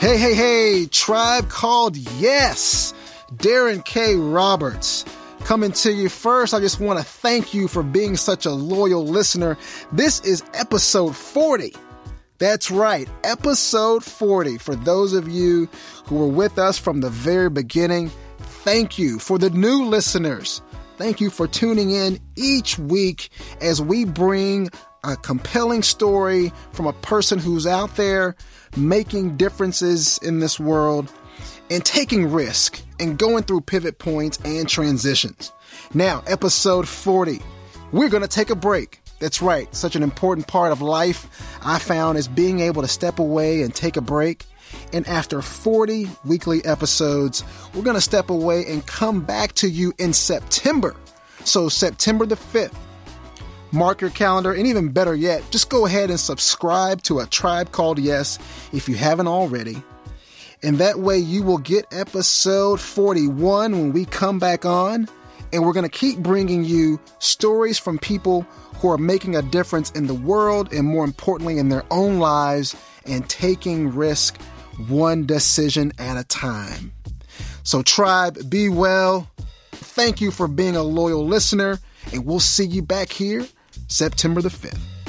Hey, hey, hey, tribe called Yes. Darren K. Roberts coming to you first. I just want to thank you for being such a loyal listener. This is episode 40. That's right, episode 40. For those of you who were with us from the very beginning, thank you. For the new listeners, thank you for tuning in each week as we bring a compelling story from a person who's out there making differences in this world and taking risk and going through pivot points and transitions. Now, episode 40, we're going to take a break. That's right, such an important part of life I found is being able to step away and take a break. And after 40 weekly episodes, we're going to step away and come back to you in September. So, September the 5th, mark your calendar, and even better yet, just go ahead and subscribe to A Tribe Called Yes if you haven't already. And that way you will get episode 41 when we come back on. And we're going to keep bringing you stories from people who are making a difference in the world and more importantly in their own lives and taking risk one decision at a time. So, tribe, be well. Thank you for being a loyal listener, and we'll see you back here September the 5th.